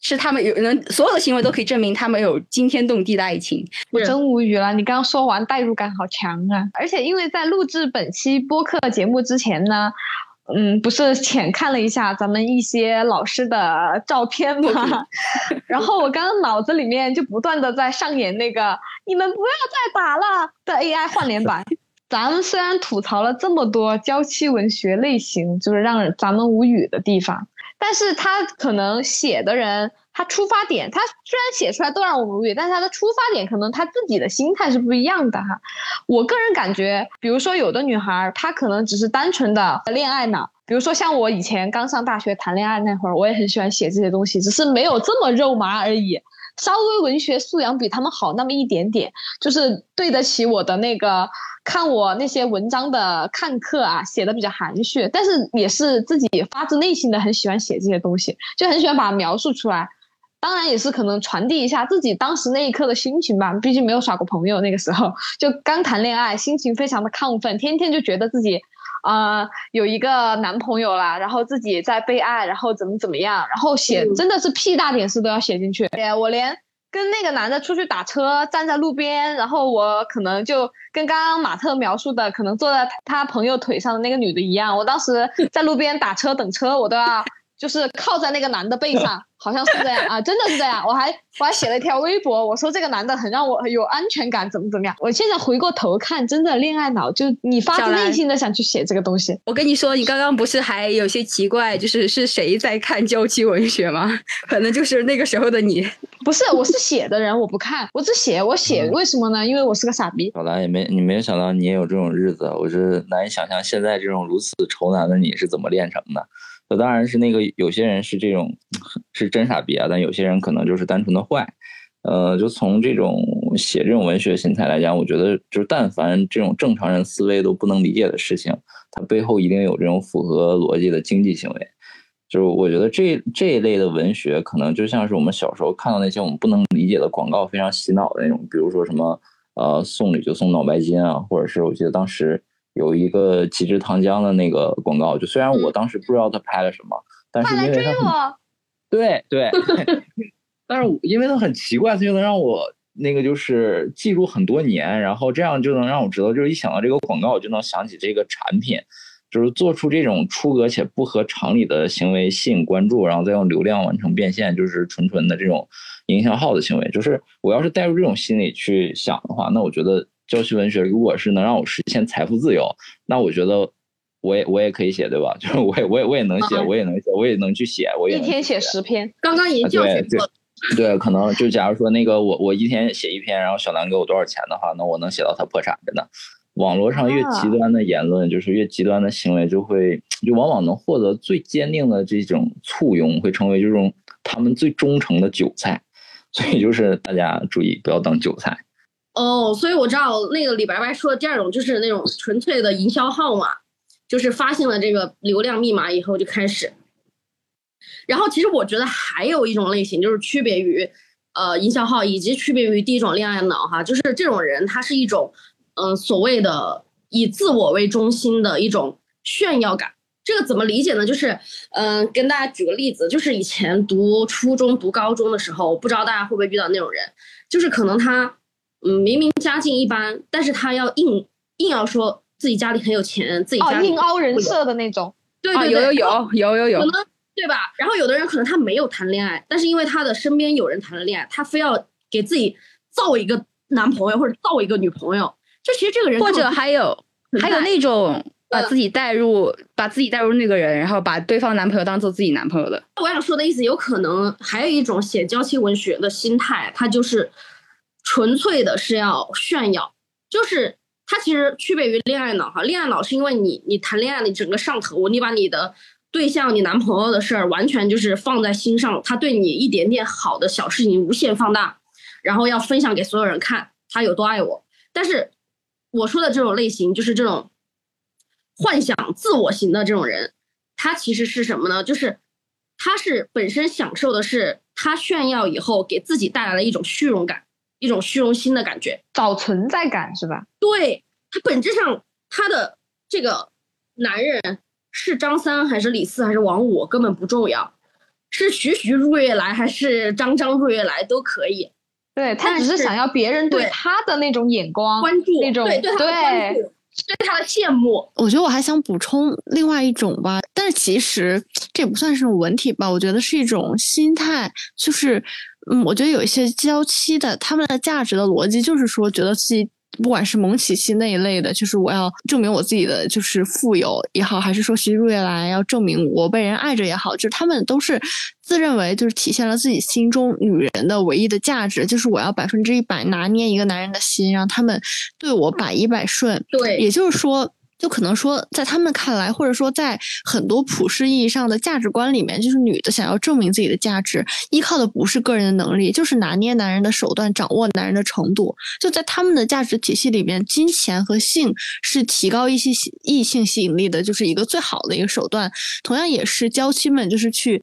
Speaker 4: 是他们有人所有的行为都可以证明他们有惊天动地的爱情，
Speaker 3: 我真无语了。你刚刚说完，代入感好强啊！而且因为在录制本期播客节目之前呢，嗯，不是浅看了一下咱们一些老师的照片吗？*laughs* 然后我刚刚脑子里面就不断的在上演那个“你们不要再打了”的 AI 换脸版。*laughs* 咱们虽然吐槽了这么多娇妻文学类型，就是让咱们无语的地方。但是他可能写的人，他出发点，他虽然写出来都让我们无语，但是他的出发点可能他自己的心态是不一样的哈。我个人感觉，比如说有的女孩，她可能只是单纯的恋爱脑，比如说像我以前刚上大学谈恋爱那会儿，我也很喜欢写这些东西，只是没有这么肉麻而已，稍微文学素养比他们好那么一点点，就是对得起我的那个。看我那些文章的看客啊，写的比较含蓄，但是也是自己发自内心的很喜欢写这些东西，就很喜欢把它描述出来。当然也是可能传递一下自己当时那一刻的心情吧，毕竟没有耍过朋友，那个时候就刚谈恋爱，心情非常的亢奋，天天就觉得自己啊有一个男朋友啦，然后自己在被爱，然后怎么怎么样，然后写真的是屁大点事都要写进去。哎，我连。跟那个男的出去打车，站在路边，然后我可能就跟刚刚马特描述的，可能坐在他朋友腿上的那个女的一样，我当时在路边打车等车，我都要就是靠在那个男的背上。好像是这样啊，真的是这样。我还我还写了一条微博，我说这个男的很让我有安全感，怎么怎么样。我现在回过头看，真的恋爱脑，就你发自内心的想去写这个东西。
Speaker 4: 我跟你说，你刚刚不是还有些奇怪，就是是谁在看娇妻文学吗？可能就是那个时候的你。
Speaker 3: 不是，我是写的人，我不看，我只写，我写为什么呢？因为我是个傻逼。
Speaker 5: 小兰也没你没有想到你也有这种日子，我是难以想象现在这种如此愁男的你是怎么炼成的。那当然是那个有些人是这种是真傻逼啊，但有些人可能就是单纯的坏。呃，就从这种写这种文学心态来讲，我觉得就是但凡这种正常人思维都不能理解的事情，它背后一定有这种符合逻辑的经济行为。就是我觉得这这一类的文学，可能就像是我们小时候看到那些我们不能理解的广告，非常洗脑的那种，比如说什么呃送礼就送脑白金啊，或者是我记得当时。有一个极致糖浆的那个广告，就虽然我当时不知道他拍了什么，但是因为他很对对，*laughs* *laughs* 但是因为他很奇怪，他就能让我那个就是记住很多年，然后这样就能让我知道，就是一想到这个广告，我就能想起这个产品，就是做出这种出格且不合常理的行为吸引关注，然后再用流量完成变现，就是纯纯的这种营销号的行为。就是我要是带入这种心理去想的话，那我觉得。郊区文学如果是能让我实现财富自由，那我觉得我也我也可以写，对吧？*laughs* 就是我也我也我也能写，我也能写，我也能去写，我也
Speaker 3: 一天写十篇。
Speaker 1: 刚刚已经教学过，
Speaker 5: 对，可能就假如说那个我我一天写一篇，然后小兰给我多少钱的话，那我能写到他破产。真的，网络上越极端的言论，就是越极端的行为，就会就往往能获得最坚定的这种簇拥，会成为这种他们最忠诚的韭菜。所以就是大家注意不要当韭菜。
Speaker 1: 哦，所以我知道那个李白白说的第二种就是那种纯粹的营销号嘛，就是发现了这个流量密码以后就开始。然后其实我觉得还有一种类型，就是区别于呃营销号以及区别于第一种恋爱脑哈，就是这种人他是一种嗯、所谓的以自我为中心的一种炫耀感。这个怎么理解呢？就是嗯、跟大家举个例子，就是以前读初中、读高中的时候，不知道大家会不会遇到那种人，就是可能他嗯明明家境一般，但是他要硬硬要说自己家里很有钱，自己
Speaker 3: 哦
Speaker 1: 家，里
Speaker 3: 硬凹人设的那种。
Speaker 4: 啊，
Speaker 1: 对对对，
Speaker 4: 有有有有有有
Speaker 1: 可，能对吧？然后有的人可能他没有谈恋爱，但是因为他的身边有人谈了恋爱，他非要给自己造一个男朋友或者造一个女朋友。就其实这个人
Speaker 4: 或者还有还有那种把
Speaker 1: 呃
Speaker 4: 自己带入把自己带入那个人，然后把对方男朋友当做自己男朋友的。
Speaker 1: 我想说的意思，有可能还有一种写娇妻文学的心态，他就是纯粹的是要炫耀，就是他其实区别于恋爱脑哈。恋爱脑是因为你你谈恋爱，你整个上头，你把你的对象、你男朋友的事儿完全就是放在心上，他对你一点点好的小事情无限放大，然后要分享给所有人看他有多爱我。但是我说的这种类型，就是这种幻想自我型的这种人，他其实是什么呢？就是他是本身享受的是他炫耀以后给自己带来的一种虚荣感，一种虚荣心的感觉。
Speaker 3: 找存在感是吧？
Speaker 1: 对他本质上他的这个男人是张三还是李四还是王五根本不重要，是徐徐入夜来还是张张入夜来都可以
Speaker 3: 对他只是想要别人对
Speaker 1: 对
Speaker 3: 他的那种眼光
Speaker 1: 关注
Speaker 3: 那种
Speaker 1: 对对他的关注，对他的羡慕。
Speaker 2: 我觉得我还想补充另外一种吧，但是其实这也不算是种文体吧，我觉得是一种心态，就是，嗯，我觉得有一些娇妻的，他们的价值的逻辑就是说，觉得自己不管是蒙奇奇那一类的，就是我要证明我自己的就是富有也好，还是说徐入月来要证明我被人爱着也好，就是他们都是自认为就是体现了自己心中女人的唯一的价值，就是我要百分之一百拿捏一个男人的心，让他们对我百依百顺。
Speaker 1: 对，
Speaker 2: 也就是说，就可能说，在他们看来，或者说在很多普世意义上的价值观里面，就是女的想要证明自己的价值，依靠的不是个人的能力，就是拿捏男人的手段，掌握男人的程度。就在他们的价值体系里面，金钱和性是提高一些异性吸引力的，就是一个最好的一个手段。同样也是娇妻们就是去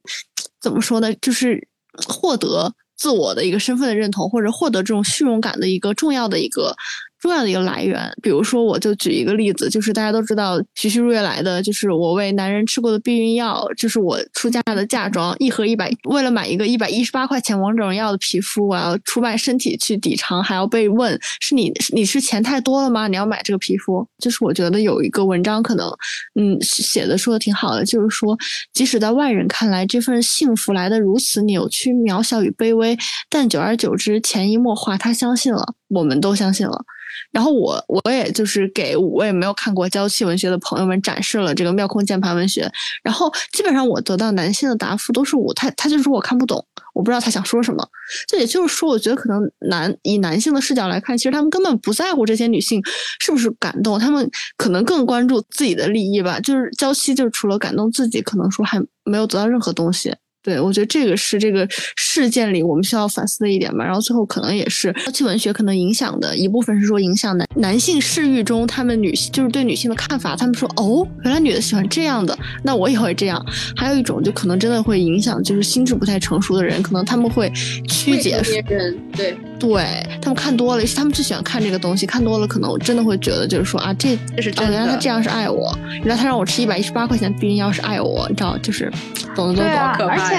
Speaker 2: 怎么说呢，就是获得自我的一个身份的认同，或者获得这种虚荣感的一个重要的一个重要的一个来源。比如说，我就举一个例子，就是大家都知道徐徐入月来的，就是我为男人吃过的避孕药，就是我出嫁的嫁妆，一盒一百，为了买一个一百一十八块钱王者荣耀的皮肤，我要出卖身体去抵偿，还要被问是你你是钱太多了吗？你要买这个皮肤？就是我觉得有一个文章可能，嗯，写的说的挺好的，就是说，即使在外人看来，这份幸福来的如此扭曲、渺小与卑微，但久而久之，潜移默化，他相信了，我们都相信了。然后我我也就是给五位没有看过娇妻文学的朋友们展示了这个妙控键盘文学，然后基本上我得到男性的答复都是我他他就说我看不懂，我不知道他想说什么。这也就是说，我觉得可能男以男性的视角来看，其实他们根本不在乎这些女性是不是感动，他们可能更关注自己的利益吧。就是娇妻，就是除了感动自己，可能说还没有得到任何东西。对，我觉得这个是这个事件里我们需要反思的一点吧。然后最后可能也是抛弃文学可能影响的一部分是说影响男男性视域中他们女性就是对女性的看法，他们说哦，原来女的喜欢这样的，那我也会这样。还有一种就可能真的会影响，就是心智不太成熟的人，可能他们会曲解
Speaker 1: 别人对
Speaker 2: 对他们看多了，他们最喜欢看这个东西，看多了可能我真的会觉得就是说啊，这哦，
Speaker 4: 这是真
Speaker 2: 原来他。这样是爱我，原来他让我吃一百一十八块钱避孕药是爱我，你知道，就是懂的都懂。
Speaker 4: 可怕
Speaker 3: 而且
Speaker 4: 呀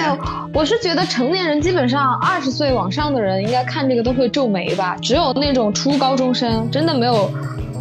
Speaker 3: 我是觉得成年人基本上二十岁往上的人应该看这个都会皱眉吧，只有那种初高中生真的没有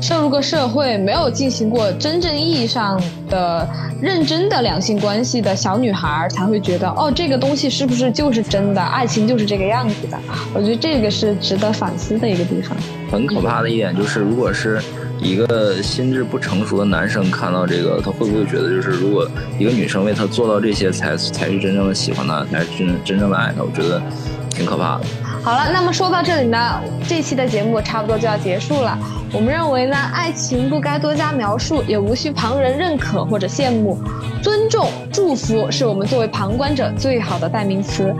Speaker 3: 涉入过社会，没有进行过真正意义上的认真的两性关系的小女孩才会觉得哦，这个东西是不是就是真的？爱情就是这个样子的。我觉得这个是值得反思的一个地方。
Speaker 5: 很可怕的一点就是，如果是一个心智不成熟的男生看到这个，他会不会觉得，就是如果一个女生为他做到这些才才是真正的喜欢他，才是真真正的爱他？我觉得挺可怕的。
Speaker 3: 好了，那么说到这里呢，这期的节目差不多就要结束了。我们认为呢，爱情不该多加描述，也无需旁人认可或者羡慕，尊重、祝福是我们作为旁观者最好的代名词。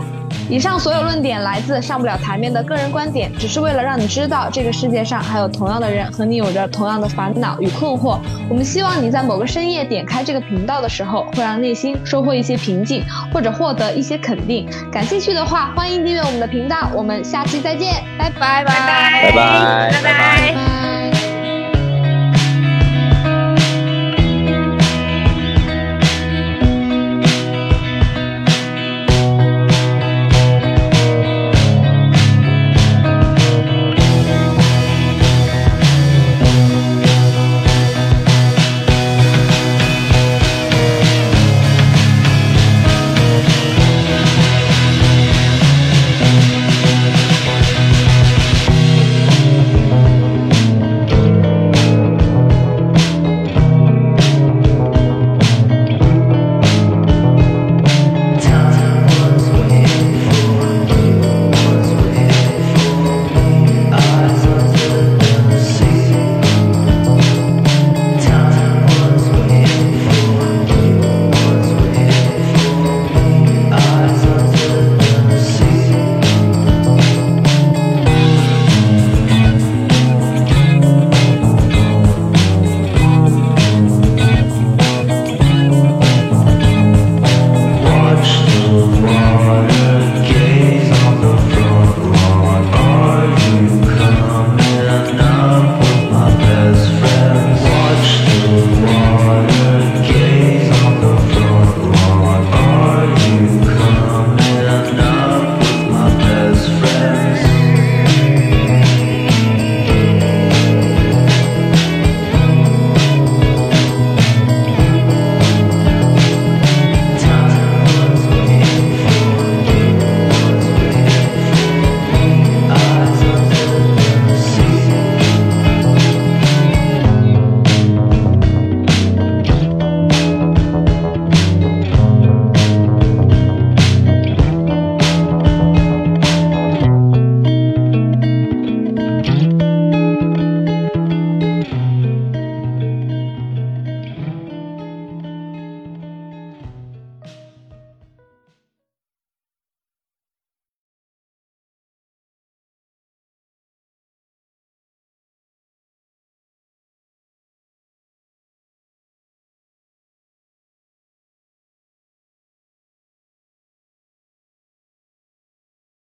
Speaker 3: 以上所有论点来自上不了台面的个人观点，只是为了让你知道这个世界上还有同样的人和你有着同样的烦恼与困惑。我们希望你在某个深夜点开这个频道的时候，会让内心收获一些平静，或者获得一些肯定。感兴趣的话，欢迎订阅我们的频道。我们下期再见，拜拜
Speaker 5: 拜
Speaker 3: 拜
Speaker 5: 拜
Speaker 4: 拜拜。
Speaker 3: 拜。